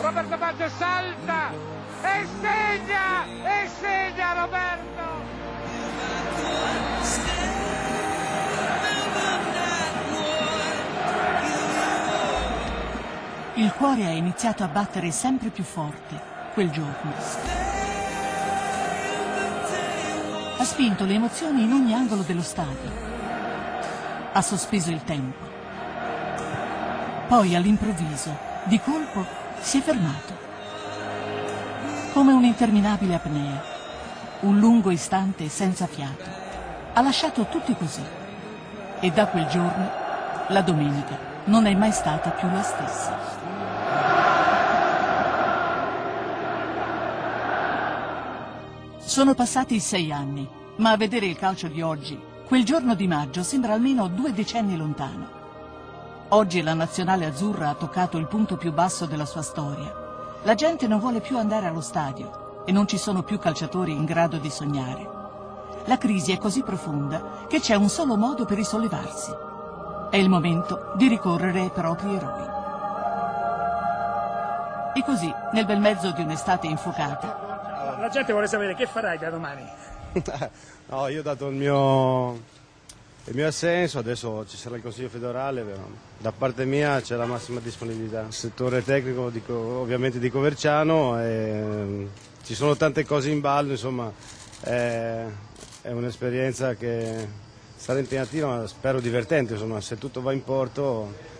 Roberto Baggio salta e segna, e segna Roberto! Il cuore ha iniziato a battere sempre più forte quel giorno. Ha spinto le emozioni in ogni angolo dello stadio. Ha sospeso il tempo. Poi all'improvviso, di colpo, si è fermato. Come un'interminabile apnea. Un lungo istante senza fiato. Ha lasciato tutti così. E da quel giorno, la domenica, non è mai stata più la stessa. Sono passati sei anni, ma a vedere il calcio di oggi, quel giorno di maggio sembra almeno due decenni lontano. Oggi la nazionale azzurra ha toccato il punto più basso della sua storia. La gente non vuole più andare allo stadio e non ci sono più calciatori in grado di sognare. La crisi è così profonda che c'è un solo modo per risollevarsi. È il momento di ricorrere ai propri eroi. E così, nel bel mezzo di un'estate infuocata, La gente vuole sapere che farai da domani. No, io ho dato il mio, il mio assenso, adesso ci sarà il Consiglio federale, da parte mia c'è la massima disponibilità. Il settore tecnico dico, ovviamente di Coverciano, e, ci sono tante cose in ballo, insomma è, è un'esperienza che sarà impegnativa ma spero divertente, insomma se tutto va in porto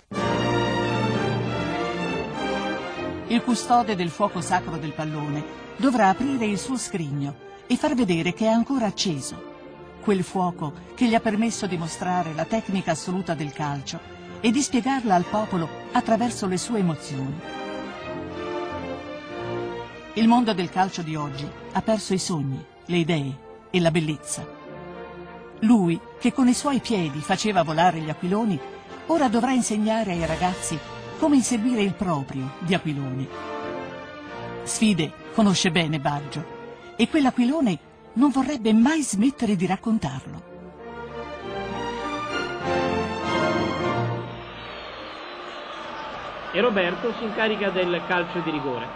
il custode del fuoco sacro del pallone dovrà aprire il suo scrigno e far vedere che è ancora acceso. Quel fuoco che gli ha permesso di mostrare la tecnica assoluta del calcio e di spiegarla al popolo attraverso le sue emozioni. Il mondo del calcio di oggi ha perso i sogni, le idee e la bellezza. Lui, che con i suoi piedi faceva volare gli aquiloni, ora dovrà insegnare ai ragazzi come inseguire il proprio di aquilone. Sfide conosce bene Baggio e quell'aquilone non vorrebbe mai smettere di raccontarlo. E Roberto si incarica del calcio di rigore.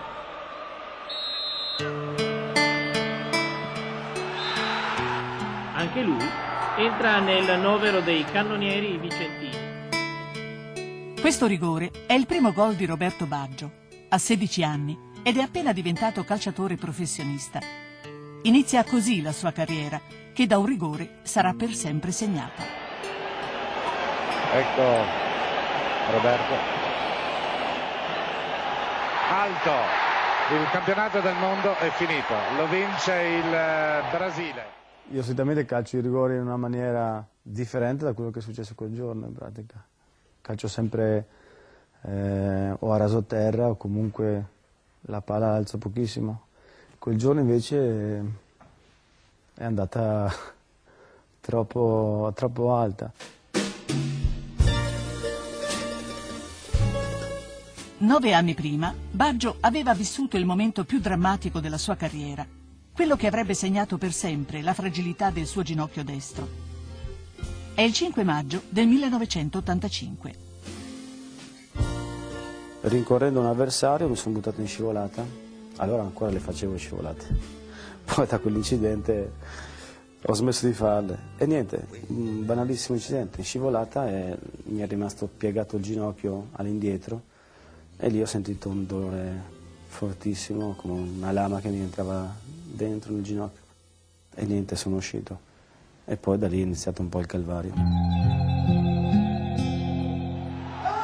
Anche lui entra nel novero dei cannonieri vicentini. Questo rigore è il primo gol di Roberto Baggio. Ha 16 anni ed è appena diventato calciatore professionista. Inizia così la sua carriera, che da un rigore sarà per sempre segnata. Ecco Roberto. Alto, il campionato del mondo è finito, lo vince il eh, Brasile. Io solitamente calcio i rigori in una maniera differente da quello che è successo quel giorno in pratica. Calcio sempre eh, o a rasoterra o comunque la palla alzo pochissimo. Quel giorno invece è andata troppo, troppo alta. Nove anni prima, Baggio aveva vissuto il momento più drammatico della sua carriera, quello che avrebbe segnato per sempre la fragilità del suo ginocchio destro. È il 5 maggio del 1985. Rincorrendo un avversario mi sono buttato in scivolata, allora ancora le facevo scivolate. Poi da quell'incidente ho smesso di farle e niente, un banalissimo incidente, scivolata e mi è rimasto piegato il ginocchio all'indietro e lì ho sentito un dolore fortissimo, come una lama che mi entrava dentro nel ginocchio e niente, sono uscito. E poi da lì è iniziato un po' il calvario.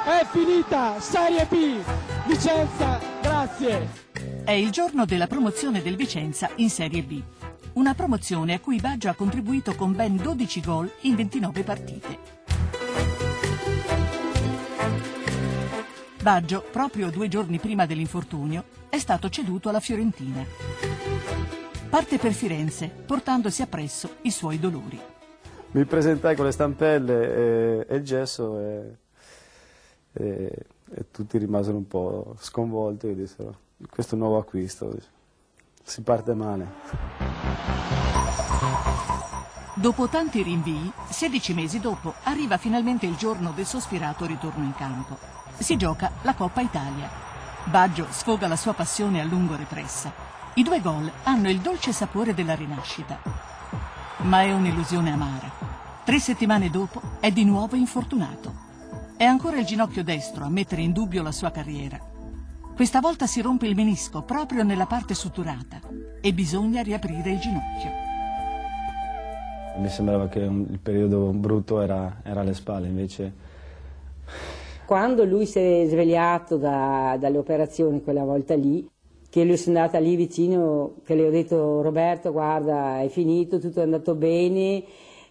È finita, Serie B, Vicenza, grazie. È il giorno della promozione del Vicenza in Serie B. Una promozione a cui Baggio ha contribuito con ben 12 gol in 29 partite. Baggio, proprio due giorni prima dell'infortunio, è stato ceduto alla Fiorentina. Parte per Firenze, portandosi appresso i suoi dolori. Mi presentai con le stampelle e, e il gesso e, e- e tutti rimasero un po' sconvolti e dissero questo nuovo acquisto, si parte male. Dopo tanti rinvii, 16 mesi dopo arriva finalmente il giorno del sospirato ritorno in campo. Si gioca la Coppa Italia. Baggio sfoga la sua passione a lungo repressa. I due gol hanno il dolce sapore della rinascita. Ma è un'illusione amara. Tre settimane dopo è di nuovo infortunato. È ancora il ginocchio destro a mettere in dubbio la sua carriera. Questa volta si rompe il menisco proprio nella parte suturata e bisogna riaprire il ginocchio. Mi sembrava che un- il periodo brutto era, era alle spalle, invece Quando lui si è svegliato da- dalle operazioni quella volta lì, che lui sono andata lì vicino, che le ho detto Roberto guarda è finito, tutto è andato bene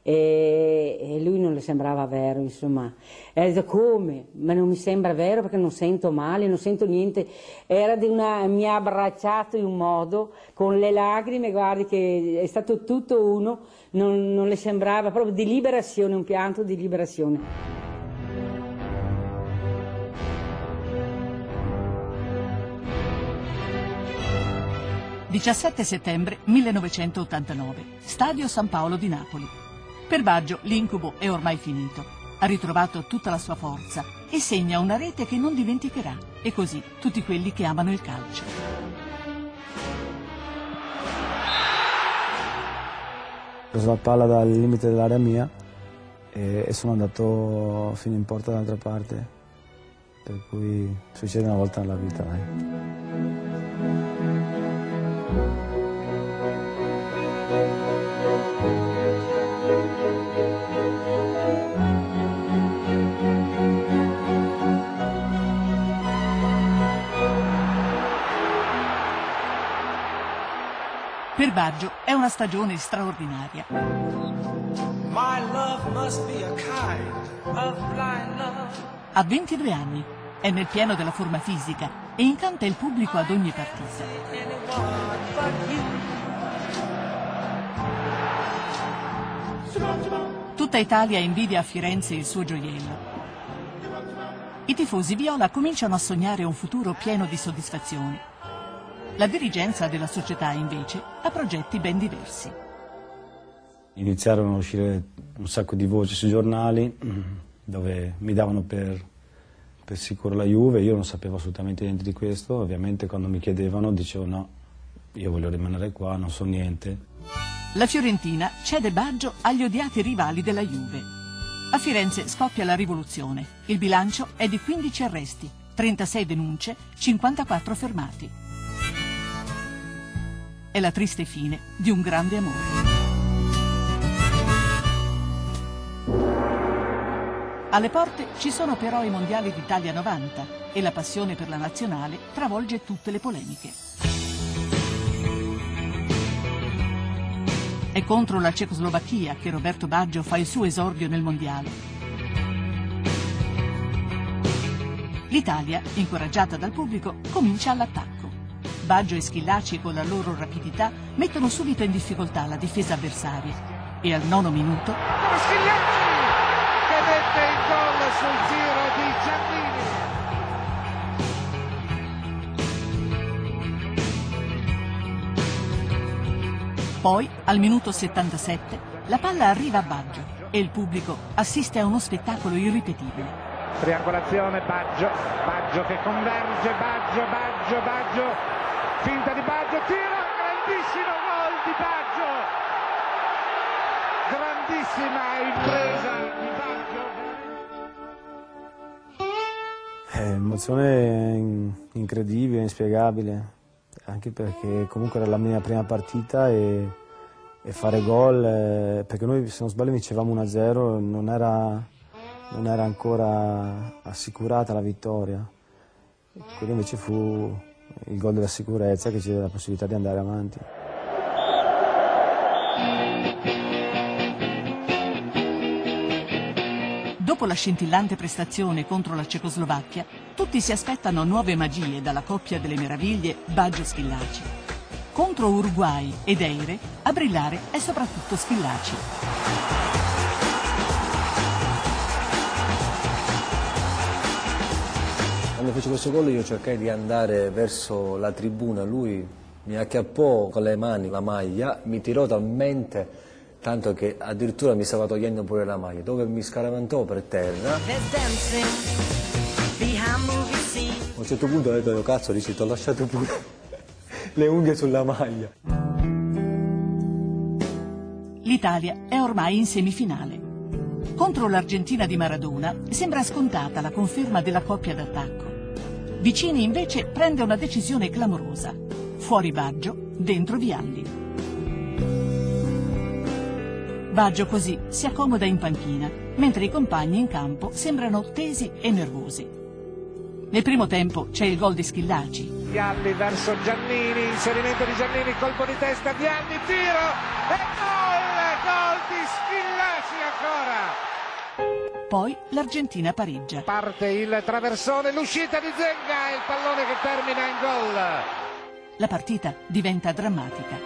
e, e lui non le sembrava vero insomma. E ha detto come? Ma non mi sembra vero perché non sento male, non sento niente. Era di una, mi ha abbracciato in un modo con le lacrime, guardi che è stato tutto uno, non, non le sembrava proprio di liberazione, un pianto di liberazione. 17 settembre 1989, Stadio San Paolo di Napoli. Per Baggio l'incubo è ormai finito. Ha ritrovato tutta la sua forza e segna una rete che non dimenticherà. E così tutti quelli che amano il calcio. ho preso la palla dal limite dell'area mia e, sono andato fino in porta dall'altra parte. Per cui succede una volta nella vita. Dai. Per Baggio è una stagione straordinaria. A kind of blind love. Ha 22 anni, è nel pieno della forma fisica e incanta il pubblico ad ogni partita. Tutta Italia invidia a Firenze il suo gioiello. I tifosi viola cominciano a sognare un futuro pieno di soddisfazioni. La dirigenza della società, invece, ha progetti ben diversi. Iniziarono a uscire un sacco di voci sui giornali dove mi davano per, per sicuro la Juve, io non sapevo assolutamente niente di questo, ovviamente quando mi chiedevano dicevo no, io voglio rimanere qua, non so niente. La Fiorentina cede Baggio agli odiati rivali della Juve. A Firenze scoppia la rivoluzione. Il bilancio è di 15 arresti, 36 denunce, 54 fermati. È la triste fine di un grande amore. Alle porte ci sono però i mondiali d'Italia 90 e la passione per la nazionale travolge tutte le polemiche. È contro la Cecoslovacchia che Roberto Baggio fa il suo esordio nel mondiale. L'Italia, incoraggiata dal pubblico, comincia all'attacco. Baggio e Schillaci con la loro rapidità mettono subito in difficoltà la difesa avversaria e al nono minuto Con Schigliacci che mette il gol sul tiro di Giannini. Poi, al minuto 77, la palla arriva a Baggio e il pubblico assiste a uno spettacolo irripetibile. Triangolazione Baggio, Baggio che converge, Baggio, Baggio, Baggio, finta di Baggio, tiro, grandissimo gol di Baggio. Grandissima impresa di Baggio. È un'emozione in- incredibile, inspiegabile, anche perché comunque era la mia prima partita e, e fare gol, eh, perché noi se non sbaglio vincevamo 1-0, non era, non era ancora assicurata la vittoria. Quello invece fu il gol della sicurezza che ci diede la possibilità di andare avanti. Dopo la scintillante prestazione contro la Cecoslovacchia, tutti si aspettano nuove magie dalla coppia delle meraviglie Baggio-Schillaci. Contro Uruguay ed Eire, a brillare è soprattutto Schillaci. Quando fece questo gol io cercai di andare verso la tribuna, lui mi acchiappò con le mani la maglia, mi tirò talmente tanto che addirittura mi stava togliendo pure la maglia, dove mi scaraventò per terra. A un certo punto ho detto, cazzo, dici, ti ho lasciato pure le unghie sulla maglia. L'Italia è ormai in semifinale. Contro l'Argentina di Maradona sembra scontata la conferma della coppia d'attacco. Vicini invece prende una decisione clamorosa. Fuori Baggio, dentro Vialli. Baggio così si accomoda in panchina, mentre i compagni in campo sembrano tesi e nervosi. Nel primo tempo c'è il gol di Schillaci. Vialli verso Giannini, inserimento di Giannini, colpo di testa, Vialli, tiro e gol! Gol di Schillaci ancora! Poi l'Argentina pareggia. Parte il traversone, l'uscita di Zenga e il pallone che termina in gol la partita diventa drammatica.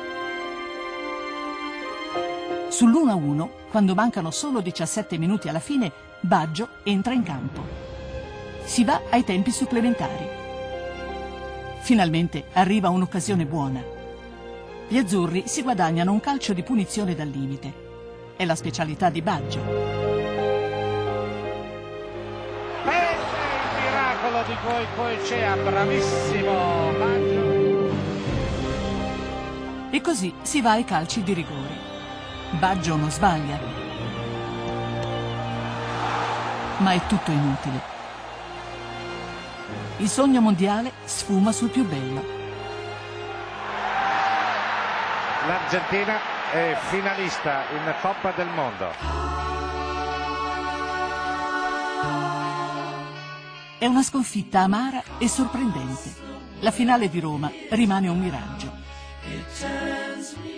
Sull'1-1, quando mancano solo 17 minuti alla fine, Baggio entra in campo. Si va ai tempi supplementari. Finalmente arriva un'occasione buona. Gli azzurri si guadagnano un calcio di punizione dal limite. È la specialità di Baggio. Miracolo di Coi Coicea, bravissimo Baggio. E così si va ai calci di rigore. Baggio non sbaglia. Ma è tutto inutile. Il sogno mondiale sfuma sul più bello. L'Argentina è finalista in Coppa del Mondo. È una sconfitta amara e sorprendente. La finale di Roma rimane un miraggio.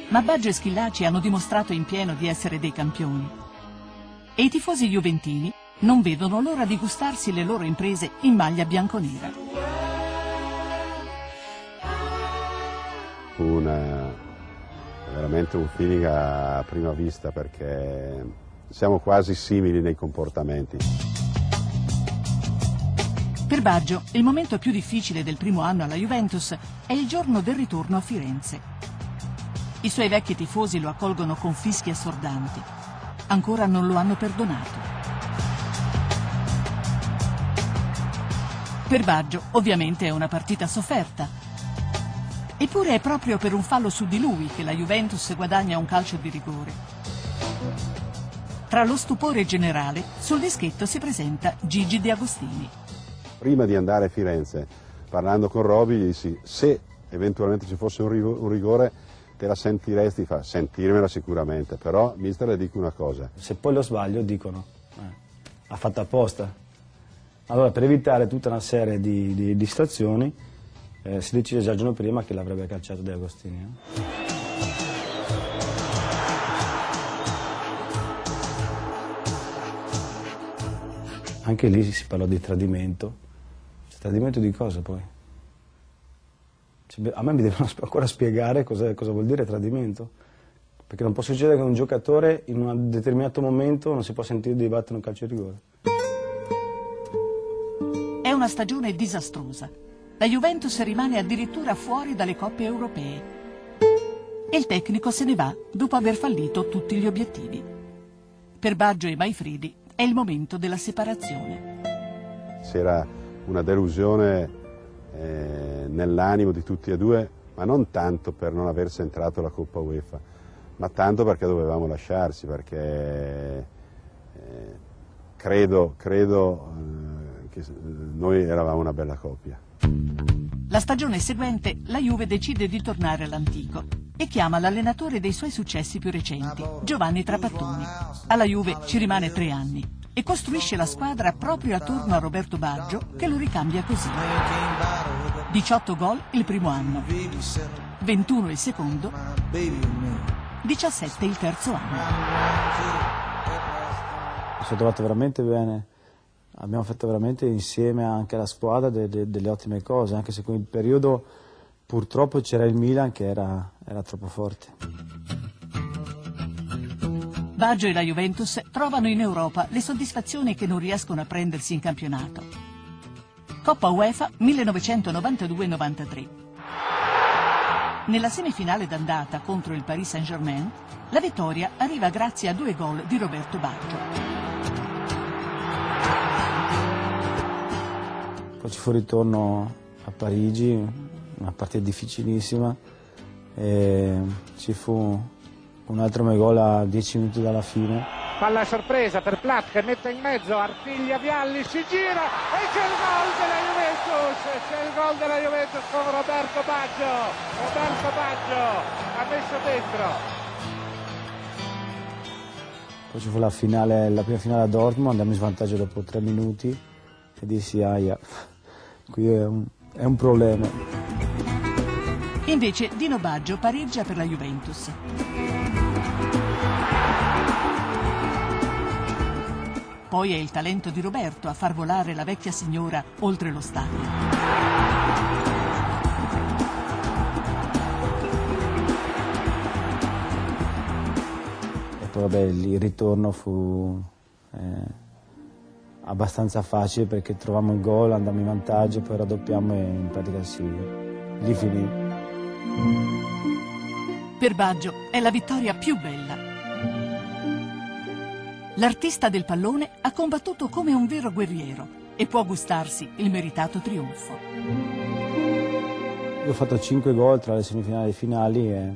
Ma Baggio e Schillaci hanno dimostrato in pieno di essere dei campioni. E i tifosi juventini non vedono l'ora di gustarsi le loro imprese in maglia bianconera. Fu una, veramente un feeling a prima vista perché siamo quasi simili nei comportamenti. Per Baggio, il momento più difficile del primo anno alla Juventus è il giorno del ritorno a Firenze. I suoi vecchi tifosi lo accolgono con fischi assordanti. Ancora non lo hanno perdonato. Per Baggio, ovviamente, è una partita sofferta. Eppure è proprio per un fallo su di lui che la Juventus guadagna un calcio di rigore. Tra lo stupore generale, sul dischetto si presenta Gigi De Agostini. Prima di andare a Firenze, parlando con Roby, gli dissi se eventualmente ci fosse un rigore te la sentiresti? Fa, sentirmela sicuramente, però mister le dico una cosa. Se poi lo sbaglio dicono, eh, ha fatto apposta. Allora per evitare tutta una serie di, di, di situazioni eh, si decise già il giorno prima che l'avrebbe calciato De Agostini. Eh. Anche lì si parlò di tradimento Tradimento di cosa poi? Cioè, a me mi devono ancora spiegare cosa, cosa, vuol dire tradimento. Perché non può succedere che un giocatore in un determinato momento non si può sentire di battere un calcio di rigore. È una stagione disastrosa. La Juventus rimane addirittura fuori dalle coppe europee. E il tecnico se ne va dopo aver fallito tutti gli obiettivi. Per Baggio e Maifridi è il momento della separazione. C'era una delusione eh, nell'animo di tutti e due, ma non tanto per non aver centrato la Coppa UEFA, ma tanto perché dovevamo lasciarsi, perché eh, credo, credo eh, che noi eravamo una bella coppia. La stagione seguente la Juve decide di tornare all'antico e chiama l'allenatore dei suoi successi più recenti, Giovanni Trapattoni. Alla Juve ci rimane tre anni e costruisce la squadra proprio attorno a Roberto Baggio che lo ricambia così. 18 gol il primo anno, 21 il secondo, 17 il terzo anno. Mi sono trovato veramente bene, abbiamo fatto veramente insieme anche alla squadra de de delle ottime cose, anche se in quel periodo purtroppo c'era il Milan che era, era troppo forte. Baggio e la Juventus trovano in Europa le soddisfazioni che non riescono a prendersi in campionato. Coppa UEFA 1992-93. Nella semifinale d'andata contro il Paris Saint-Germain, la vittoria arriva grazie a due gol di Roberto Baggio. Poi ci fu ritorno a Parigi, una partita difficilissima, ci fu un altro gol a 10 minuti dalla fine. Palla sorpresa per Platt che mette in mezzo, artiglia Vialli, si gira e c'è il gol della Juventus, c'è il gol della Juventus con Roberto Baggio, Roberto Baggio ha messo dentro. Poi ci fu la, finale, la prima finale a Dortmund, andammo in svantaggio dopo tre minuti e dissi aia, qui è un, è un problema. Invece Dino Baggio pareggia per la Juventus. Poi è il talento di Roberto a far volare la vecchia signora oltre lo stadio. E poi vabbè, il ritorno fu eh, abbastanza facile perché trovammo il gol, andammo in vantaggio, poi raddoppiamo e in pratica si, lì finì. Per Baggio è la vittoria più bella. L'artista del pallone ha combattuto come un vero guerriero e può gustarsi il meritato trionfo. Io ho fatto 5 gol tra le semifinali e finali e,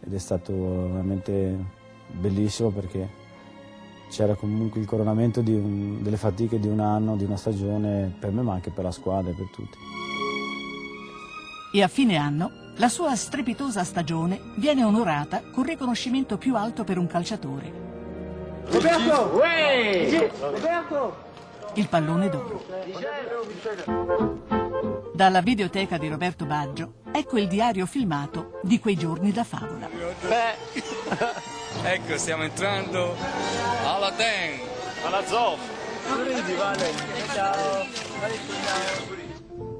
ed è stato veramente bellissimo perché c'era comunque il coronamento un, delle fatiche di un anno, di una stagione per me ma anche per la squadra e per tutti. E a fine anno la sua strepitosa stagione viene onorata col riconoscimento più alto per un calciatore, Roberto! Roberto! il pallone d'oro. Dalla videoteca di Roberto Baggio, ecco il diario filmato di quei giorni da favola. Beh, ecco, stiamo entrando alla Den, alla Zoff.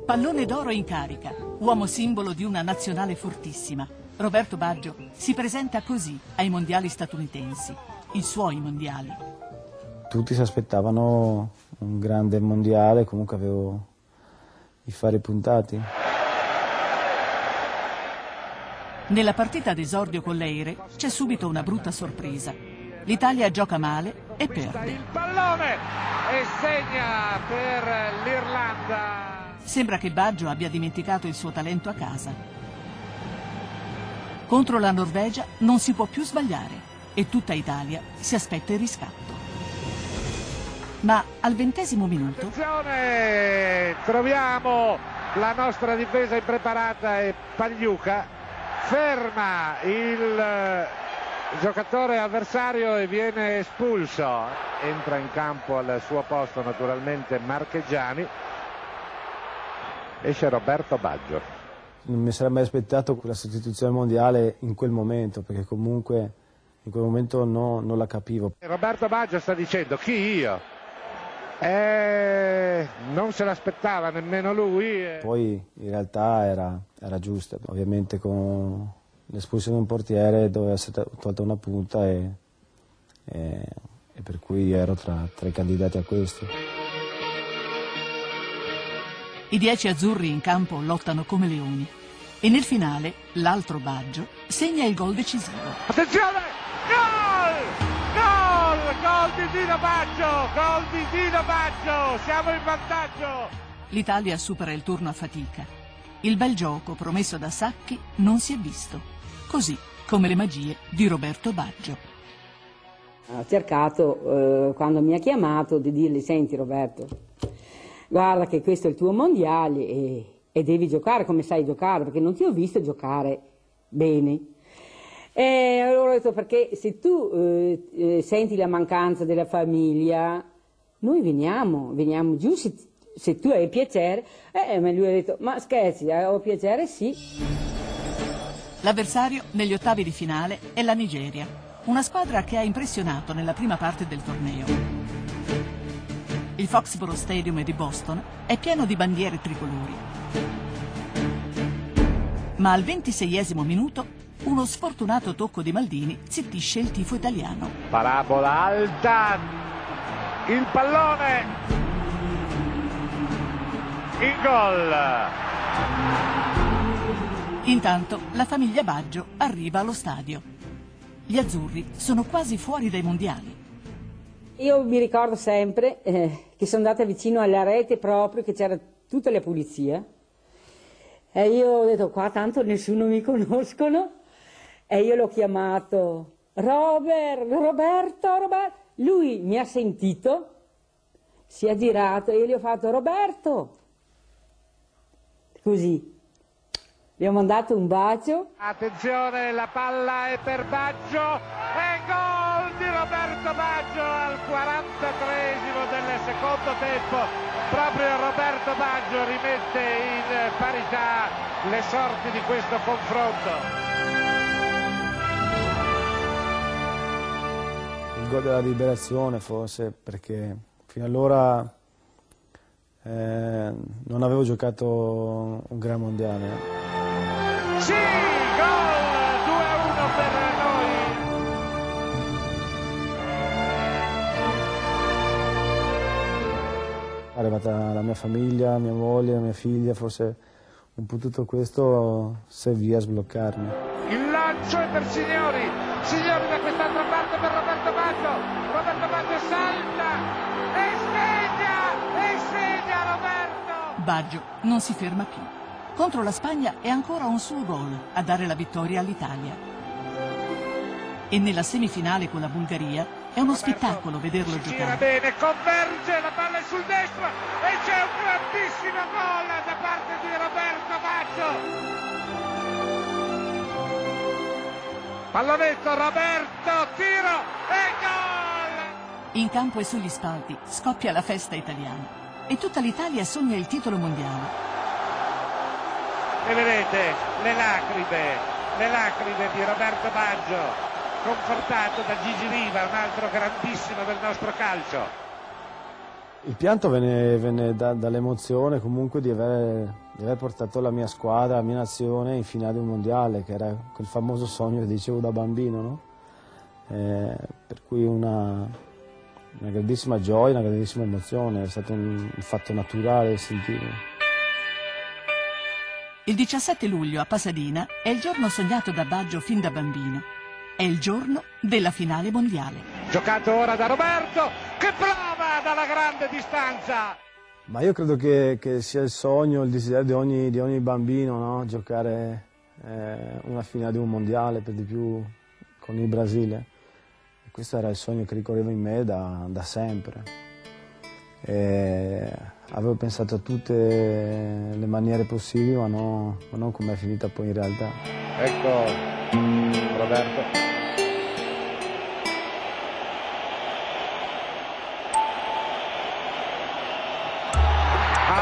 Pallone d'oro in carica, uomo simbolo di una nazionale fortissima. Roberto Baggio si presenta così ai mondiali statunitensi, i suoi mondiali. Tutti si aspettavano un grande mondiale, comunque avevo i fari puntati. Nella partita d'esordio con l'Eire c'è subito una brutta sorpresa. L'Italia gioca male e perde. Il pallone e segna per l'Irlanda. Sembra che Baggio abbia dimenticato il suo talento a casa. Contro la Norvegia non si può più sbagliare e tutta Italia si aspetta il riscatto. Ma al ventesimo minuto Attenzione, troviamo la nostra difesa impreparata e Pagliuca ferma il eh, giocatore avversario e viene espulso. Entra in campo al suo posto naturalmente Marcheggiani. Esce Roberto Baggio. Non mi sarei mai aspettato quella sostituzione mondiale in quel momento, perché comunque in quel momento no- non la capivo. Roberto Baggio sta dicendo chi io? Eh, non se l'aspettava nemmeno lui. eh. Poi in realtà era, era giusta, ovviamente con l'espulsione di un portiere doveva essere tolta una punta e, e- e per cui ero tra, tra i candidati a questo. i dieci azzurri in campo lottano come leoni e nel finale l'altro Baggio segna il gol decisivo. Attenzione! Gol! Gol! Gol di Dino Baggio! Gol di Dino Baggio! Siamo in vantaggio! L'Italia supera il turno a fatica. Il bel gioco promesso da Sacchi non si è visto, così come le magie di Roberto Baggio. Ho cercato, eh, quando mi ha chiamato, di dirgli, senti Roberto, guarda che questo è il tuo mondiale e, e devi giocare come sai giocare, perché non ti ho visto giocare bene. E allora ho detto, perché se tu eh, eh, senti la mancanza della famiglia, noi veniamo, veniamo giù se, se tu hai piacere. Eh, ma lui ha detto, ma scherzi, eh, ho piacere sì. L'avversario negli ottavi di finale è la Nigeria, una squadra che ha impressionato nella prima parte del torneo. Il Foxborough Stadium di Boston è pieno di bandiere tricolori. Ma al ventiseiesimo minuto uno sfortunato tocco di Maldini zittisce il tifo italiano. Parabola alta, il pallone, il gol. Intanto la famiglia Baggio arriva allo stadio. Gli azzurri sono quasi fuori dai mondiali. Io mi ricordo sempre eh, che sono andata vicino alla rete proprio, che c'era tutta la pulizia. E io ho detto, qua tanto nessuno mi conoscono. E io l'ho chiamato, Robert, Roberto, Roberto. Lui mi ha sentito, si è girato e io gli ho fatto, Roberto. Così. Gli ho mandato un bacio. Attenzione, la palla è per Baggio e gol di Roberto Baggio al 43esimo del secondo tempo. Proprio Roberto Baggio rimette in parità le sorti di questo confronto. Gol della liberazione forse perché fino allora eh, non avevo giocato un gran mondiale. Sì, gol 2-1 per noi. È arrivata la mia famiglia, mia moglie, mia figlia, forse un po' tutto questo servì a sbloccarmi. Il lancio è per signori, signori da quest'altra parte per Roberto Baggio. Roberto Baggio salta e segna, e segna Roberto. Baggio non si ferma più. Contro la Spagna è ancora un suo gol a dare la vittoria all'Italia. E nella semifinale con la Bulgaria è uno spettacolo vederlo giocare. bene, converge, la palla è sul destro e c'è un grandissimo gol da parte di Roberto Baggio. Pallonetto, Roberto, tiro e gol! In campo e sugli spalti scoppia la festa italiana e tutta l'Italia sogna il titolo mondiale. E vedete le lacrime, le lacrime di Roberto Baggio, confortato da Gigi Riva, un altro grandissimo del nostro calcio. Il pianto venne, venne da- dall'emozione comunque di aver, di aver portato la mia squadra, la mia nazione in finale di un mondiale, che era quel famoso sogno che dicevo da bambino, no? Eh, per cui una, una grandissima gioia, una grandissima emozione, è stato un, un fatto naturale sentire. Il 17 luglio a Pasadena è il giorno sognato da Baggio fin da bambino. È il giorno della finale mondiale. Giocato ora da Roberto, che prova dalla grande distanza. Ma io credo che, che sia il sogno, il desiderio di ogni, di ogni bambino, no? giocare eh, una finale di un mondiale, per di più con il Brasile. E questo era il sogno che ricorreva in me da, da sempre. E avevo pensato a tutte le maniere possibili, ma, no- come è finita poi in realtà. Ecco Roberto.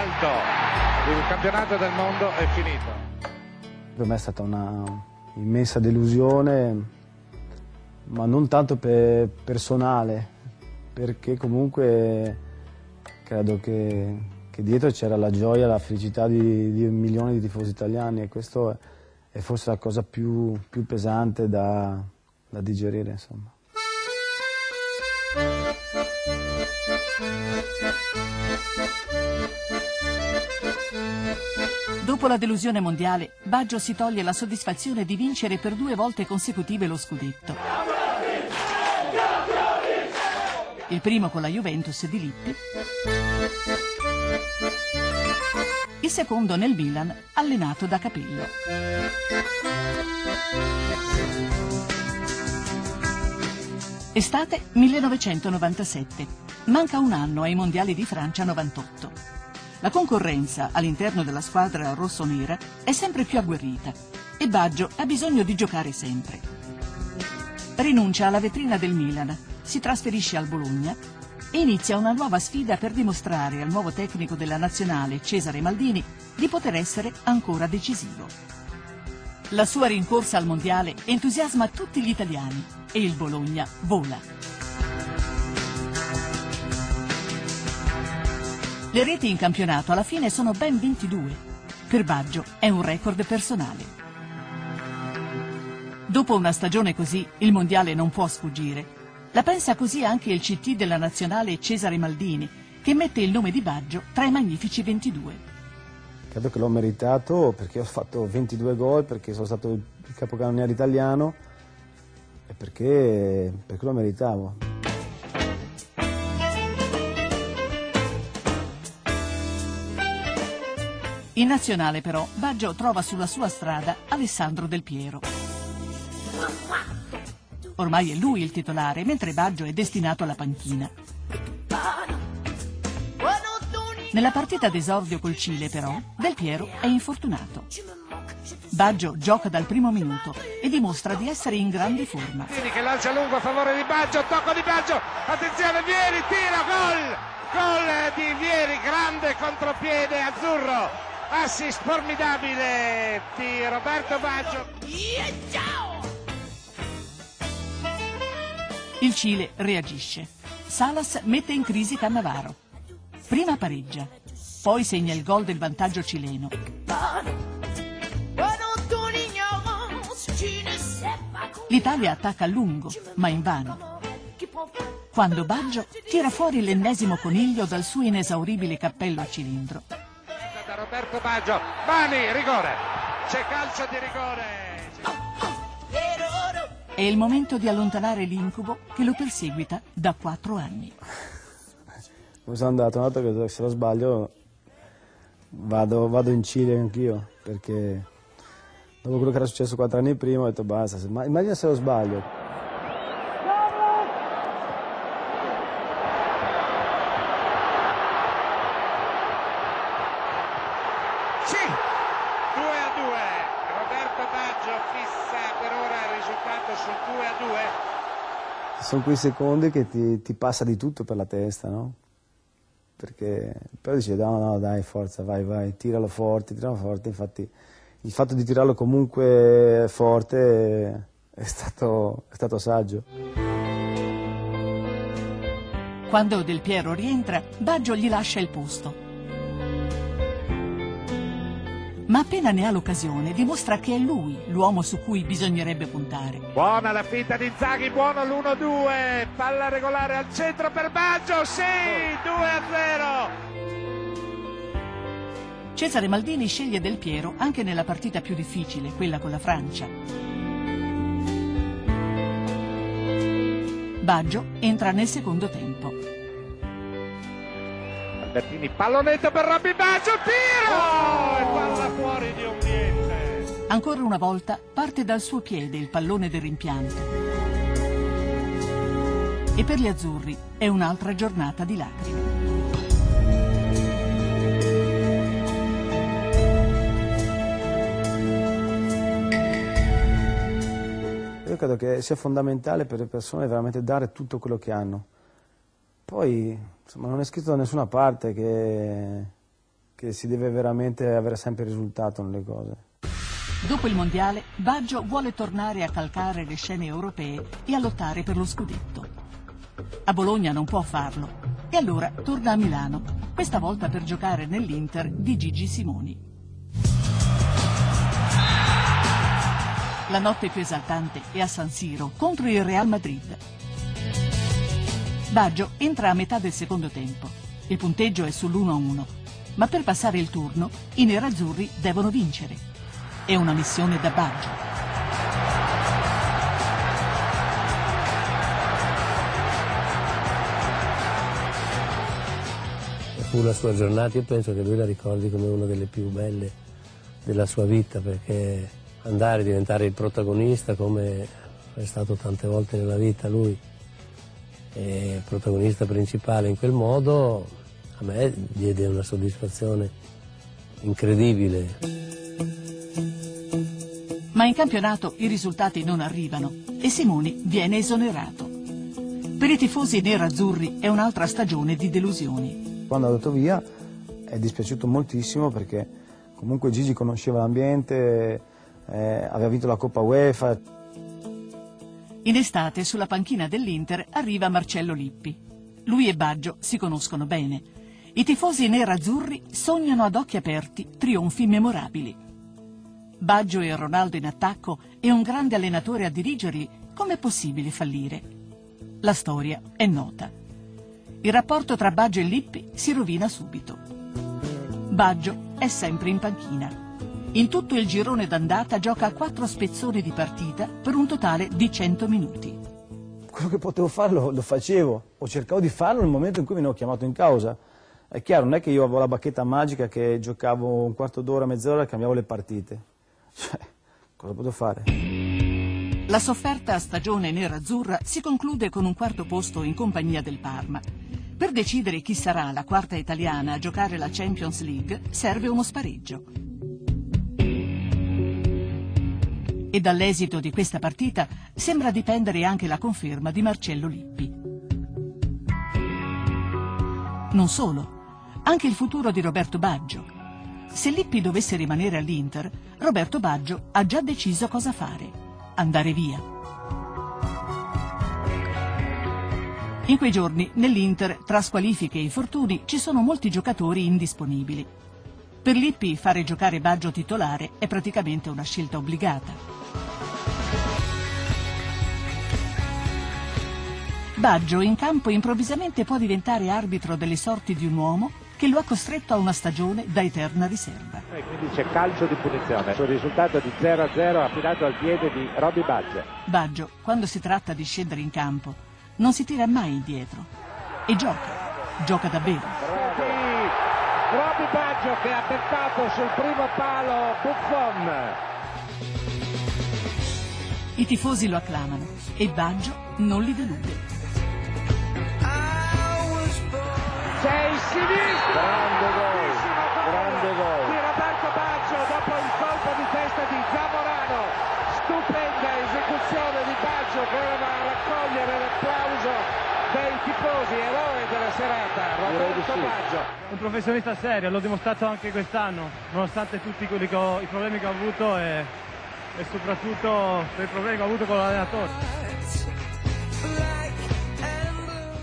Alto, il campionato del mondo è finito. Per me è stata una immensa delusione, ma non tanto per personale, perché comunque credo che, che dietro c'era la gioia, la felicità di, di milioni di tifosi italiani e questo è, è forse la cosa più, più pesante da, da digerire. Insomma. Dopo la delusione mondiale, Baggio si toglie la soddisfazione di vincere per due volte consecutive lo scudetto. Il primo con la Juventus di Lippi, il secondo nel Milan, allenato da Capello. Estate 1997. Manca un anno ai mondiali di Francia 98. La concorrenza all'interno della squadra rossonera è sempre più agguerrita e Baggio ha bisogno di giocare sempre. Rinuncia alla vetrina del Milan, si trasferisce al Bologna e inizia una nuova sfida per dimostrare al nuovo tecnico della nazionale, Cesare Maldini, di poter essere ancora decisivo. La sua rincorsa al mondiale entusiasma tutti gli italiani e il Bologna vola. Le reti in campionato alla fine sono ben 22. Per Baggio è un record personale. Dopo una stagione così, il mondiale non può sfuggire. La pensa così anche il CT della nazionale Cesare Maldini, che mette il nome di Baggio tra i magnifici 22. Credo che l'ho meritato perché ho fatto 22 gol, perché sono stato il capocannoniere italiano e perché, perché lo meritavo. In nazionale però Baggio trova sulla sua strada Alessandro Del Piero. Ormai è lui il titolare, mentre Baggio è destinato alla panchina. Nella partita d'esordio col Cile però Del Piero è infortunato. Baggio gioca dal primo minuto e dimostra di essere in grande forma. Vieri che lancia lungo a favore di Baggio, tocco di Baggio, attenzione Vieri, tira, gol! Gol di Vieri, grande contropiede azzurro, assist formidabile di Roberto Baggio. Il Cile reagisce. Salas mette in crisi Cannavaro. Prima pareggia, poi segna il gol del vantaggio cileno. L'Italia attacca a lungo, ma invano. Quando Baggio tira fuori l'ennesimo coniglio dal suo inesauribile cappello a cilindro. Roberto Baggio, Mani, rigore, c'è calcio di rigore. È il momento di allontanare l'incubo che lo perseguita da quattro anni. Come sono andato? Una volta che se lo sbaglio vado, vado in Cile anch'io, perché dopo quello che era successo quattro anni prima ho detto basta, immagina se lo sbaglio. Sì, 2 a 2. Roberto Baggio fissa per ora il risultato sul 2 a 2. Sono quei secondi che ti, ti passa di tutto per la testa, no? Perché poi dici no, no, dai, forza, vai, vai, tiralo forte, tiralo forte. Infatti il fatto di tirarlo comunque forte è stato, è stato saggio. Quando Del Piero rientra, Baggio gli lascia il posto. Ma appena ne ha l'occasione, dimostra che è lui l'uomo su cui bisognerebbe puntare. Buona la finta di Inzaghi, buono l'1-2, palla regolare al centro per Baggio, sì, 2 a 0. Cesare Maldini sceglie Del Piero anche nella partita più difficile, quella con la Francia. Baggio entra nel secondo tempo. Albertini, pallonetto per Robby Baggio, tiro! E palla fuori di un niente. Ancora una volta parte dal suo piede il pallone del rimpianto. E per gli azzurri è un'altra giornata di lacrime. Io credo che sia fondamentale per le persone veramente dare tutto quello che hanno. Poi, insomma, non è scritto da nessuna parte che, che si deve veramente avere sempre risultato nelle cose. Dopo il mondiale, Baggio vuole tornare a calcare le scene europee e a lottare per lo scudetto. A Bologna non può farlo e allora torna a Milano, questa volta per giocare nell'Inter di Gigi Simoni. La notte più esaltante è a San Siro contro il Real Madrid. Baggio entra a metà del secondo tempo. Il punteggio è sull'1-1, ma per passare il turno i nerazzurri devono vincere. È una missione da Baggio. Fu la sua giornata, io penso che lui la ricordi come una delle più belle della sua vita, perché andare a diventare il protagonista come è stato tante volte nella vita lui, e protagonista principale in quel modo, a me diede una soddisfazione incredibile. Ma in campionato i risultati non arrivano e Simoni viene esonerato. Per i tifosi nerazzurri è un'altra stagione di delusioni. Quando è andato via è dispiaciuto moltissimo perché comunque Gigi conosceva l'ambiente, eh, aveva vinto la Coppa UEFA, In estate sulla panchina dell'Inter arriva Marcello Lippi. Lui e Baggio si conoscono bene. I tifosi nerazzurri sognano ad occhi aperti trionfi memorabili. Baggio e Ronaldo in attacco e un grande allenatore a dirigerli, com'è possibile fallire? La storia è nota. Il rapporto tra Baggio e Lippi si rovina subito. Baggio è sempre in panchina. In tutto il girone d'andata gioca quattro spezzoni di partita per un totale di 100 minuti. Quello che potevo fare lo, lo facevo, o cercavo di farlo nel momento in cui mi hanno chiamato in causa. È chiaro, non è che io avevo la bacchetta magica che giocavo un quarto d'ora, mezz'ora e cambiavo le partite. Cioè, cosa potevo fare? La sofferta stagione nera-azzurra si conclude con un quarto posto in compagnia del Parma. Per decidere chi sarà la quarta italiana a giocare la Champions League serve uno spareggio. E dall'esito di questa partita sembra dipendere anche la conferma di Marcello Lippi. Non solo, anche il futuro di Roberto Baggio. Se Lippi dovesse rimanere all'Inter, Roberto Baggio ha già deciso cosa fare, andare via. In quei giorni nell'Inter, tra squalifiche e infortuni, ci sono molti giocatori indisponibili. Per Lippi fare giocare Baggio titolare è praticamente una scelta obbligata. Baggio in campo improvvisamente può diventare arbitro delle sorti di un uomo che lo ha costretto a una stagione da eterna riserva. E quindi c'è calcio di punizione sul risultato di 0-0 affidato al piede di Roby Baggio. Baggio, quando si tratta di scendere in campo, non si tira mai indietro e gioca, gioca davvero. Baggio che ha beccato sul primo palo Buffon. I tifosi lo acclamano e Baggio non li delude. Il sinistro! Grande gol, grande gol. Di Roberto Baggio dopo il colpo di testa di Zamorano. Stupenda esecuzione di Baggio che va a raccogliere l'applauso dei tifosi, eroe della serata, Roberto Baggio. Un professionista serio, l'ho dimostrato anche quest'anno, nonostante tutti ho, i problemi che ho avuto e, e soprattutto per i problemi che ho avuto con l'allenatore.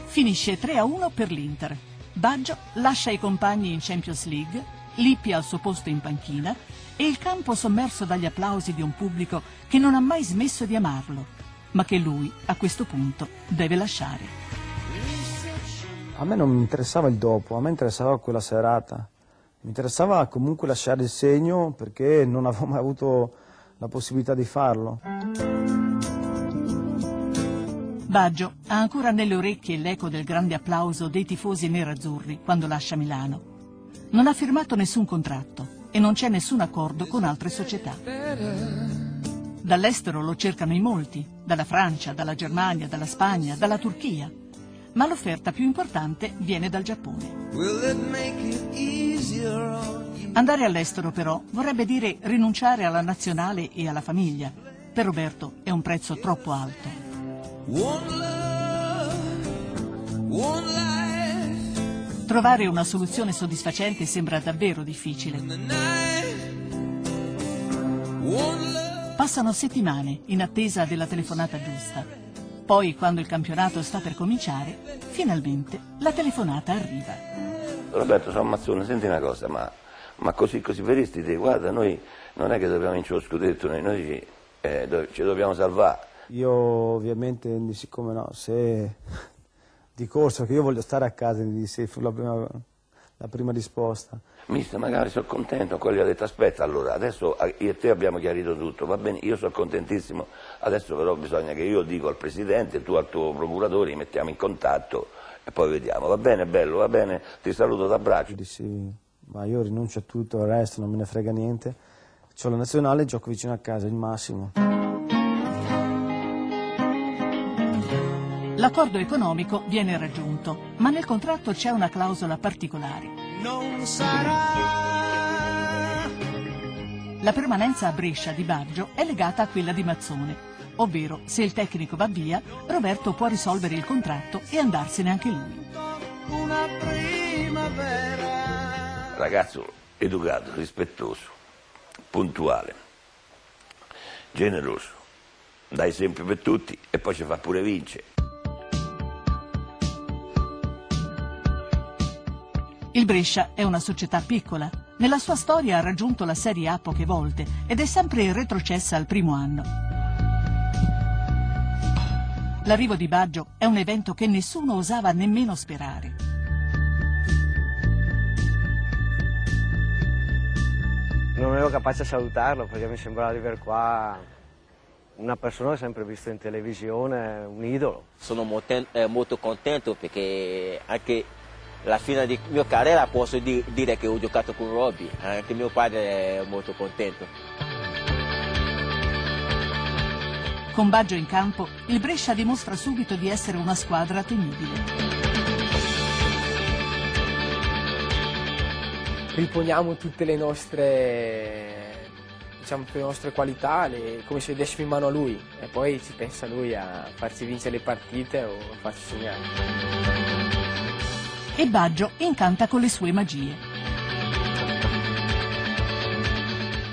Finisce 3-1 per l'Inter. Baggio lascia i compagni in Champions League, Lippi al suo posto in panchina e il campo sommerso dagli applausi di un pubblico che non ha mai smesso di amarlo, ma che lui a questo punto deve lasciare. A me non mi interessava il dopo, a me interessava quella serata. Mi interessava comunque lasciare il segno perché non avevo mai avuto la possibilità di farlo. Baggio ha ancora nelle orecchie l'eco del grande applauso dei tifosi nerazzurri quando lascia Milano. Non ha firmato nessun contratto e non c'è nessun accordo con altre società. Dall'estero lo cercano in molti, dalla Francia, dalla Germania, dalla Spagna, dalla Turchia. Ma l'offerta più importante viene dal Giappone. Andare all'estero però vorrebbe dire rinunciare alla nazionale e alla famiglia. Per Roberto è un prezzo troppo alto. Trovare una soluzione soddisfacente sembra davvero difficile. Passano settimane in attesa della telefonata giusta. Poi, quando il campionato sta per cominciare, finalmente la telefonata arriva. Roberto Sammazzone, senti una cosa, ma, ma così, così per te, guarda, noi non è che dobbiamo vincere lo scudetto, noi, noi ci, eh, ci dobbiamo salvare. Io ovviamente, siccome no, se di corso che io voglio stare a casa, mi disse, fu la prima, la prima risposta. Mister, magari sono contento, quello gli ha detto aspetta allora, adesso io e te abbiamo chiarito tutto, va bene, io sono contentissimo, adesso però bisogna che io dico al Presidente, tu al tuo procuratore, li mettiamo in contatto e poi vediamo, va bene, bello, va bene, ti saluto d'abbraccio. Dissi, ma io rinuncio a tutto, il resto non me ne frega niente, ho la nazionale, gioco vicino a casa, il massimo. L'accordo economico viene raggiunto, ma nel contratto c'è una clausola particolare. Non sarà La permanenza a Brescia di Baggio è legata a quella di Mazzone, ovvero se il tecnico va via, Roberto può risolvere il contratto e andarsene anche lui. una primavera. Ragazzo educato, rispettoso, puntuale, generoso, dà esempio per tutti e poi ci fa pure vincere. Il Brescia è una società piccola. Nella sua storia ha raggiunto la Serie A poche volte ed è sempre retrocessa al primo anno. L'arrivo di Baggio è un evento che nessuno osava nemmeno sperare. non ero capace a salutarlo perché mi sembrava di avere qua una persona che ho sempre visto in televisione, un idolo. Sono molto, eh, molto contento perché anche alla fine di mia carriera posso di, dire che ho giocato con Robby, anche mio padre è molto contento. Con Baggio in campo, il Brescia dimostra subito di essere una squadra temibile. Riponiamo tutte le nostre, diciamo, tutte le nostre qualità, le, come se le dessimo in mano a lui e poi ci pensa lui a farci vincere le partite o a farci segnare. E Baggio incanta con le sue magie.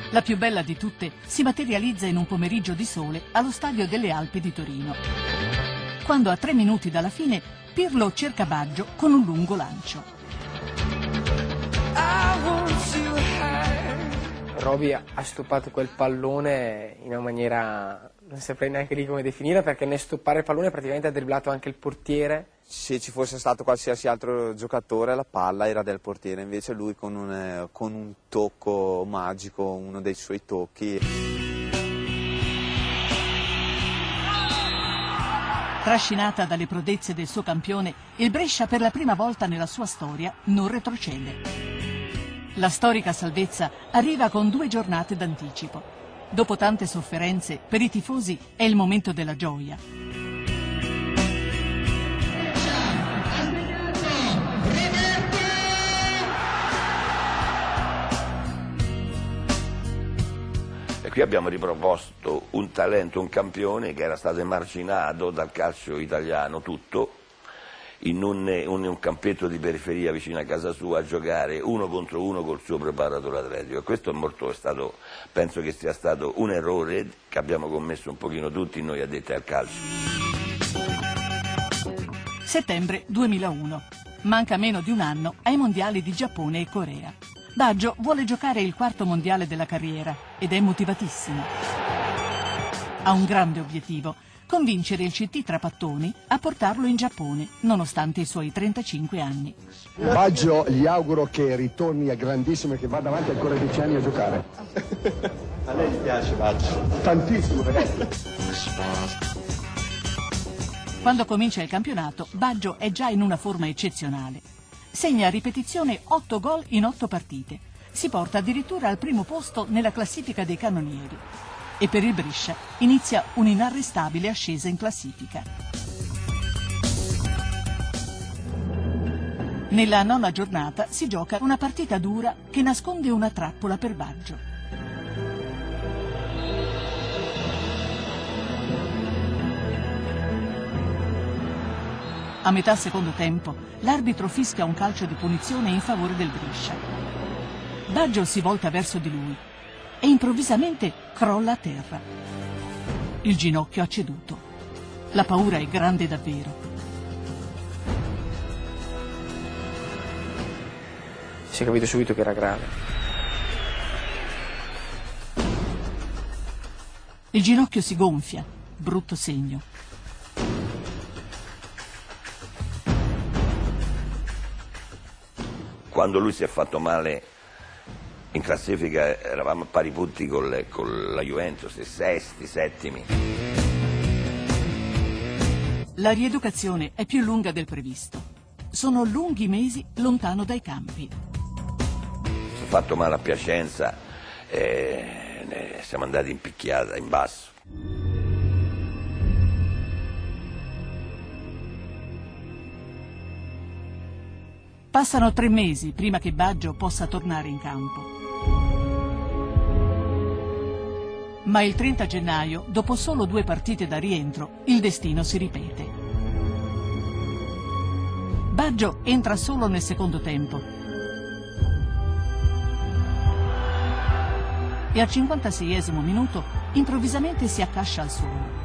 La più bella di tutte si materializza in un pomeriggio di sole allo stadio delle Alpi di Torino. Quando a tre minuti dalla fine Pirlo cerca Baggio con un lungo lancio. Roby ha stoppato quel pallone in una maniera, non saprei neanche lì come definire, perché nel stoppare il pallone praticamente ha dribblato anche il portiere. Se ci fosse stato qualsiasi altro giocatore la palla era del portiere, invece lui con un, con un tocco magico, uno dei suoi tocchi. Trascinata dalle prodezze del suo campione, il Brescia per la prima volta nella sua storia non retrocede. La storica salvezza arriva con due giornate d'anticipo. Dopo tante sofferenze, per i tifosi è il momento della gioia. E qui abbiamo riproposto un talento, un campione che era stato emarginato dal calcio italiano tutto, in un, un, un, campetto di periferia vicino a casa sua a giocare uno contro uno col suo preparatore atletico questo è, molto, stato, penso che sia stato un errore che abbiamo commesso un pochino tutti noi addetti al calcio. Settembre 2001. Manca meno di un anno ai mondiali di Giappone e Corea. Baggio vuole giocare il quarto mondiale della carriera ed è motivatissimo. Ha un grande obiettivo, convincere il CT Trapattoni a portarlo in Giappone, nonostante i suoi 35 anni. Baggio gli auguro che ritorni a grandissimo e che vada avanti ancora dieci anni a giocare. A lei piace Baggio? Tantissimo ragazzi. Quando comincia il campionato, Baggio è già in una forma eccezionale. Segna a ripetizione 8 gol in 8 partite. Si porta addirittura al primo posto nella classifica dei cannonieri e per il Brescia inizia un'inarrestabile ascesa in classifica. Nella nona giornata si gioca una partita dura che nasconde una trappola per Baggio. A metà secondo tempo l'arbitro fischia un calcio di punizione in favore del Brescia. Baggio si volta verso di lui e improvvisamente crolla a terra. Il ginocchio ha ceduto. La paura è grande davvero. Si è capito subito che era grave. Il ginocchio si gonfia, brutto segno. Quando lui si è fatto male in classifica eravamo a pari punti con, le, con la Juventus, sesti, settimi. La rieducazione è più lunga del previsto. Sono lunghi mesi lontano dai campi. Si è fatto male a Piacenza e siamo andati in picchiata, in basso. Passano tre mesi prima che Baggio possa tornare in campo. Ma il 30 gennaio, dopo solo due partite da rientro, il destino si ripete. Baggio entra solo nel secondo tempo. E al 56 minuto improvvisamente si accascia al suolo.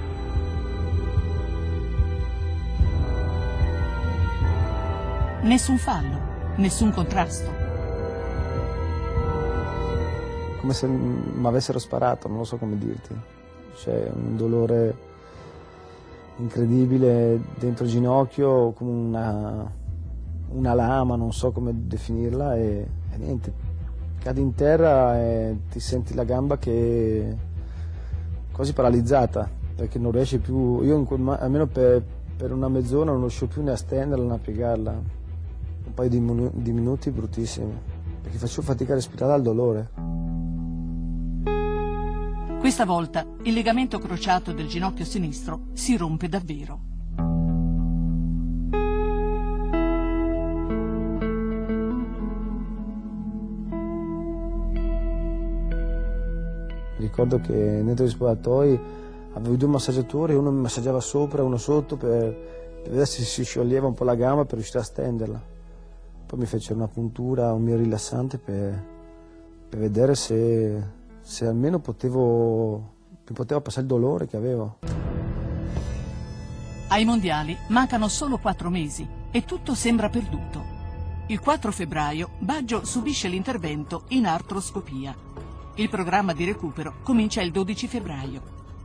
Nessun fallo, nessun contrasto. Come se mi avessero sparato, non lo so come dirti. C'è un dolore incredibile dentro il ginocchio, come una, una lama, non so come definirla, e, e niente. cadi in terra e ti senti la gamba che quasi paralizzata perché non riesci più, io quel, almeno per, per, una mezz'ora non riuscivo più né a stenderla né a piegarla, un paio di, di minuti bruttissimi, perché facevo fatica a respirare dal dolore. Questa volta il legamento crociato del ginocchio sinistro si rompe davvero. Ricordo che dentro gli spogliatoi avevo due massaggiatori, uno mi massaggiava sopra e uno sotto per, per vedere se si scioglieva un po' la gamba per riuscire a stenderla. Poi mi fecero una puntura, un mio rilassante per, per vedere se, se almeno potevo, mi poteva passare il dolore che avevo. Ai mondiali mancano solo quattro mesi e tutto sembra perduto. Il 4 febbraio Baggio subisce l'intervento in artroscopia. Il programma di recupero comincia il 12 febbraio.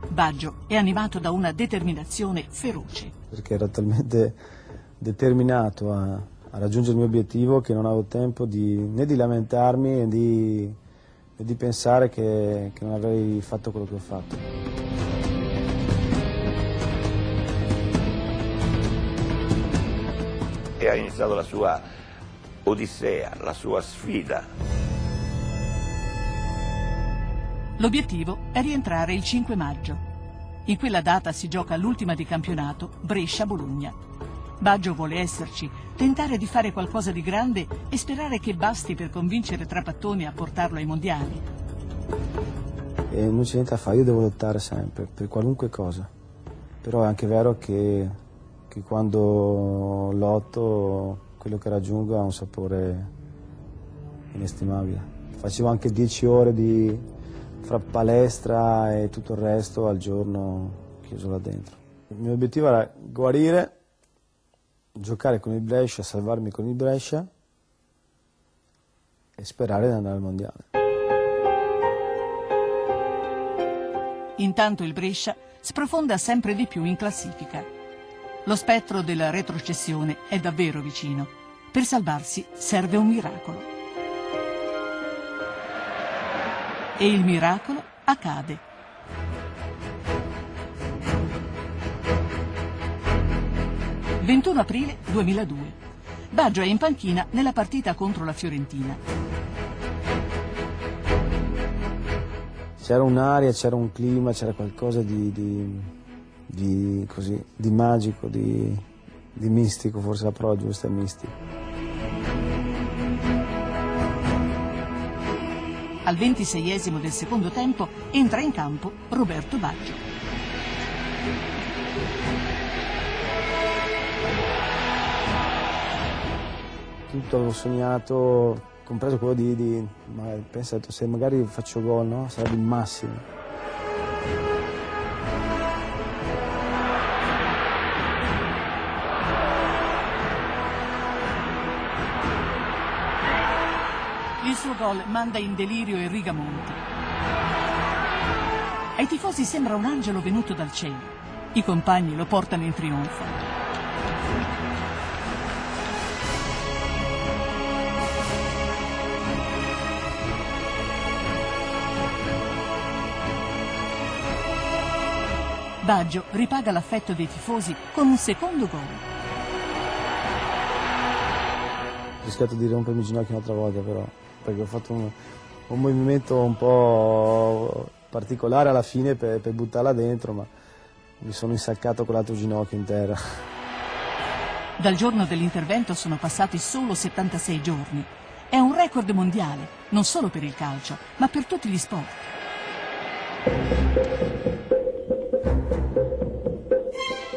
Baggio è animato da una determinazione feroce. Perché ero talmente determinato a, a raggiungere il mio obiettivo che non avevo tempo di, né di lamentarmi né di, né di pensare che, che non avrei fatto quello che ho fatto. E ha iniziato la sua odissea, la sua sfida. L'obiettivo è rientrare il 5 maggio. In quella data si gioca l'ultima di campionato Brescia-Bologna. Baggio vuole esserci, tentare di fare qualcosa di grande e sperare che basti per convincere Trapattoni a portarlo ai mondiali. E non c'è niente da fare, io devo lottare sempre, per qualunque cosa. Però è anche vero che, che quando lotto quello che raggiungo ha un sapore inestimabile. Facevo anche 10 ore di, fra palestra e tutto il resto al giorno chiuso là dentro. Il mio obiettivo era guarire, giocare con il Brescia, salvarmi con il Brescia e sperare di andare al mondiale. Intanto il Brescia sprofonda sempre di più in classifica. Lo spettro della retrocessione è davvero vicino. Per salvarsi serve un miracolo. E il miracolo accade. «21 aprile 2002. Baggio è in panchina nella partita contro la Fiorentina. C'era un'aria, c'era un clima, c'era qualcosa di, di, di, così, di magico, di, di mistico, forse la parola giusta è mistico. Al ventiseiesimo del secondo tempo entra in campo Roberto Baggio. Tutto avevo sognato, compreso quello di, di pensato se magari faccio gol, no? Sarebbe il massimo. suo gol manda in delirio il Rigamonti. Ai tifosi sembra un angelo venuto dal cielo. I compagni lo portano in trionfo. Baggio ripaga l'affetto dei tifosi con un secondo gol. Ho rischiato di rompermi il ginocchio un'altra volta però perché ho fatto un, un movimento un po' particolare alla fine per, per buttarla dentro, ma mi sono insaccato con l'altro ginocchio in terra. Dal giorno dell'intervento sono passati solo 76 giorni. È un record mondiale, non solo per il calcio, ma per tutti gli sport.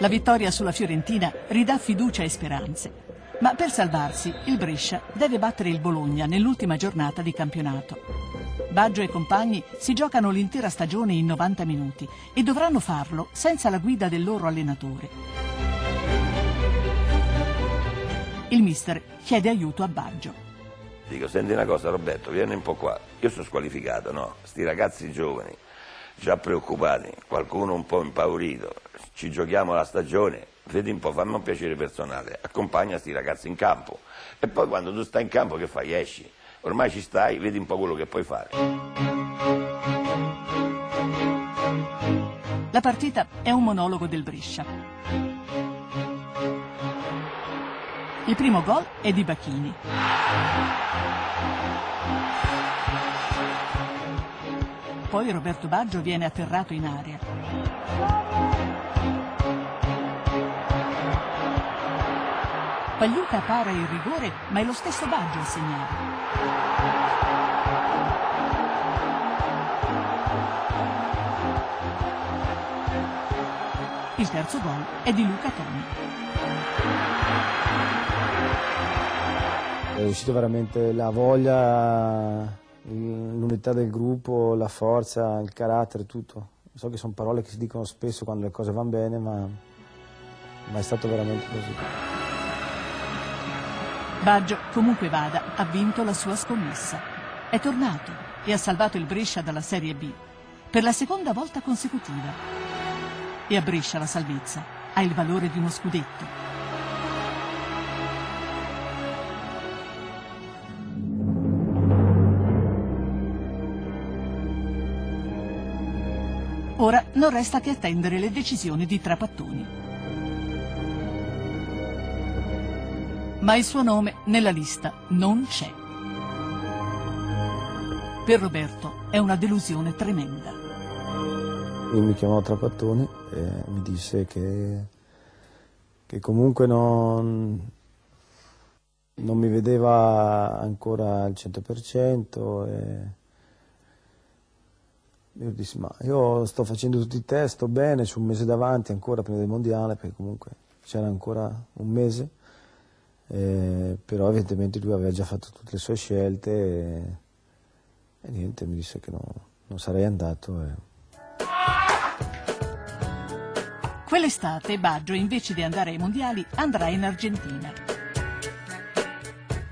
La vittoria sulla Fiorentina ridà fiducia e speranze. Ma per salvarsi, il Brescia deve battere il Bologna nell'ultima giornata di campionato. Baggio e compagni si giocano l'intera stagione in 90 minuti e dovranno farlo senza la guida del loro allenatore. Il mister chiede aiuto a Baggio. Dico, senti una cosa Roberto, vieni un po' qua. Io sono squalificato, no? Sti ragazzi giovani, già preoccupati, qualcuno un po' impaurito. Ci giochiamo la stagione, vedi un po', fammi un piacere personale, accompagna questi ragazzi in campo e poi quando tu stai in campo che fai? Esci, ormai ci stai, vedi un po' quello che puoi fare. La partita è un monologo del Brescia. Il primo gol è di Bacchini. Poi Roberto Baggio viene atterrato in area. Pagliuca para il rigore, ma è lo stesso Baggio a segnare. Il terzo gol è di Luca Toni. È uscita veramente la voglia, l'unità del gruppo, la forza, il carattere, tutto. So che sono parole che si dicono spesso quando le cose vanno bene, ma, ma è stato veramente così. Baggio, comunque vada, ha vinto la sua scommessa. È tornato e ha salvato il Brescia dalla Serie B per la seconda volta consecutiva. E a Brescia la salvezza ha il valore di uno scudetto. Ora non resta che attendere le decisioni di Trapattoni. Ma il suo nome nella lista non c'è. Per Roberto è una delusione tremenda. Lui mi chiamò Trapattoni e mi disse che, che comunque non, non mi vedeva ancora al 100% e io dissi ma io sto facendo tutti i test, sto bene, c'è un mese davanti ancora prima del mondiale perché comunque c'era ancora un mese, eh, però evidentemente lui aveva già fatto tutte le sue scelte e, e niente, mi disse che no, non sarei andato. E... Quell'estate Baggio, invece di andare ai mondiali, andrà in Argentina.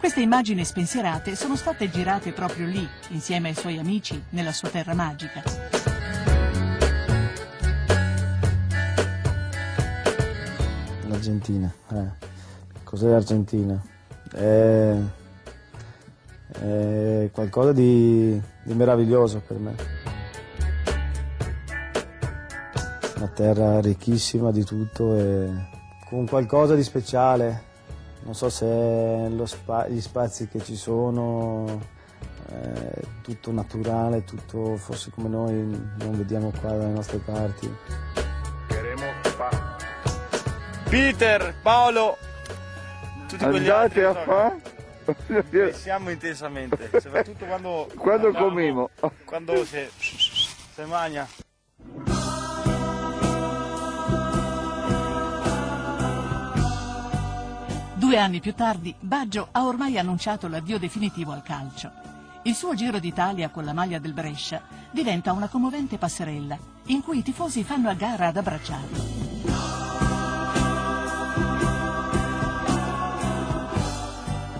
Queste immagini spensierate sono state girate proprio lì, insieme ai suoi amici, nella sua terra magica. L'Argentina, eh. cos'è l'Argentina? È, è qualcosa di, di meraviglioso per me. Una terra ricchissima di tutto e con qualcosa di speciale. Non so se spa gli spazi che ci sono, è tutto naturale, tutto forse come noi non vediamo qua dalle nostre parti. Peter, Paolo, tutti quegli altri Andate a insomma, fare. pensiamo intensamente, soprattutto quando Quando mangiamo, comimo. quando si, si mangia. Due anni più tardi, Baggio ha ormai annunciato l'addio definitivo al calcio. Il suo Giro d'Italia con la maglia del Brescia diventa una commovente passerella in cui i tifosi fanno a gara ad abbracciarlo.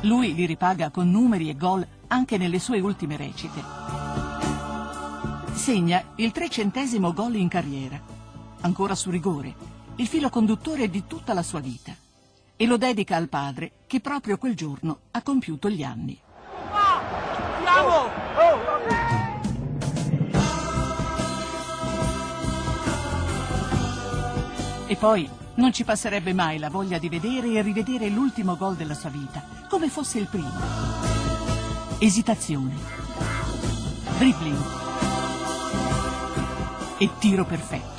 Lui li ripaga con numeri e gol anche nelle sue ultime recite. Segna il trecentesimo gol in carriera, ancora su rigore, il filo conduttore di tutta la sua vita, e lo dedica al padre che proprio quel giorno ha compiuto gli anni. E poi non ci passerebbe mai la voglia di vedere e rivedere l'ultimo gol della sua vita, come fosse il primo. Esitazione, dribbling e tiro perfetto.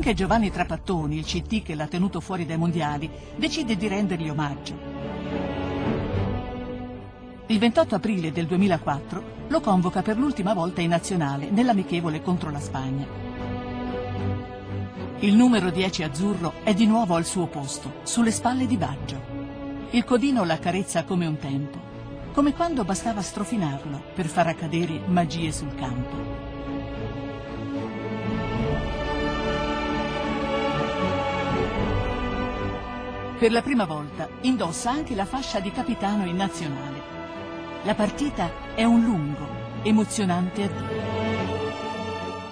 Anche Giovanni Trapattoni, il CT che l'ha tenuto fuori dai mondiali, decide di rendergli omaggio. Il 28 aprile del 2004 lo convoca per l'ultima volta in nazionale nell'amichevole contro la Spagna. Il numero 10 azzurro è di nuovo al suo posto, sulle spalle di Baggio. Il codino l'accarezza come un tempo, come quando bastava strofinarlo per far accadere magie sul campo. Per la prima volta indossa anche la fascia di capitano in nazionale. La partita è un lungo, emozionante addio.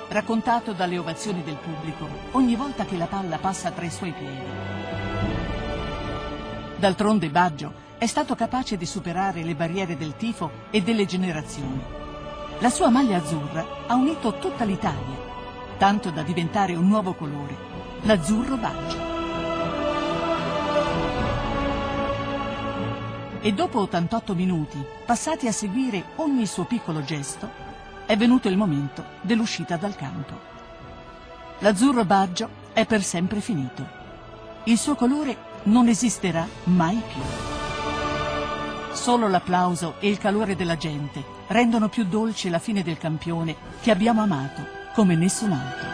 raccontato dalle ovazioni del pubblico ogni volta che la palla passa tra i suoi piedi. D'altronde Baggio è stato capace di superare le barriere del tifo e delle generazioni. La sua maglia azzurra ha unito tutta l'Italia, tanto da diventare un nuovo colore, l'azzurro Baggio. E dopo 88 minuti, passati a seguire ogni suo piccolo gesto, è venuto il momento dell'uscita dal campo. L'azzurro Baggio è per sempre finito. Il suo colore non esisterà mai più. Solo l'applauso e il calore della gente rendono più dolce la fine del campione che abbiamo amato come nessun altro.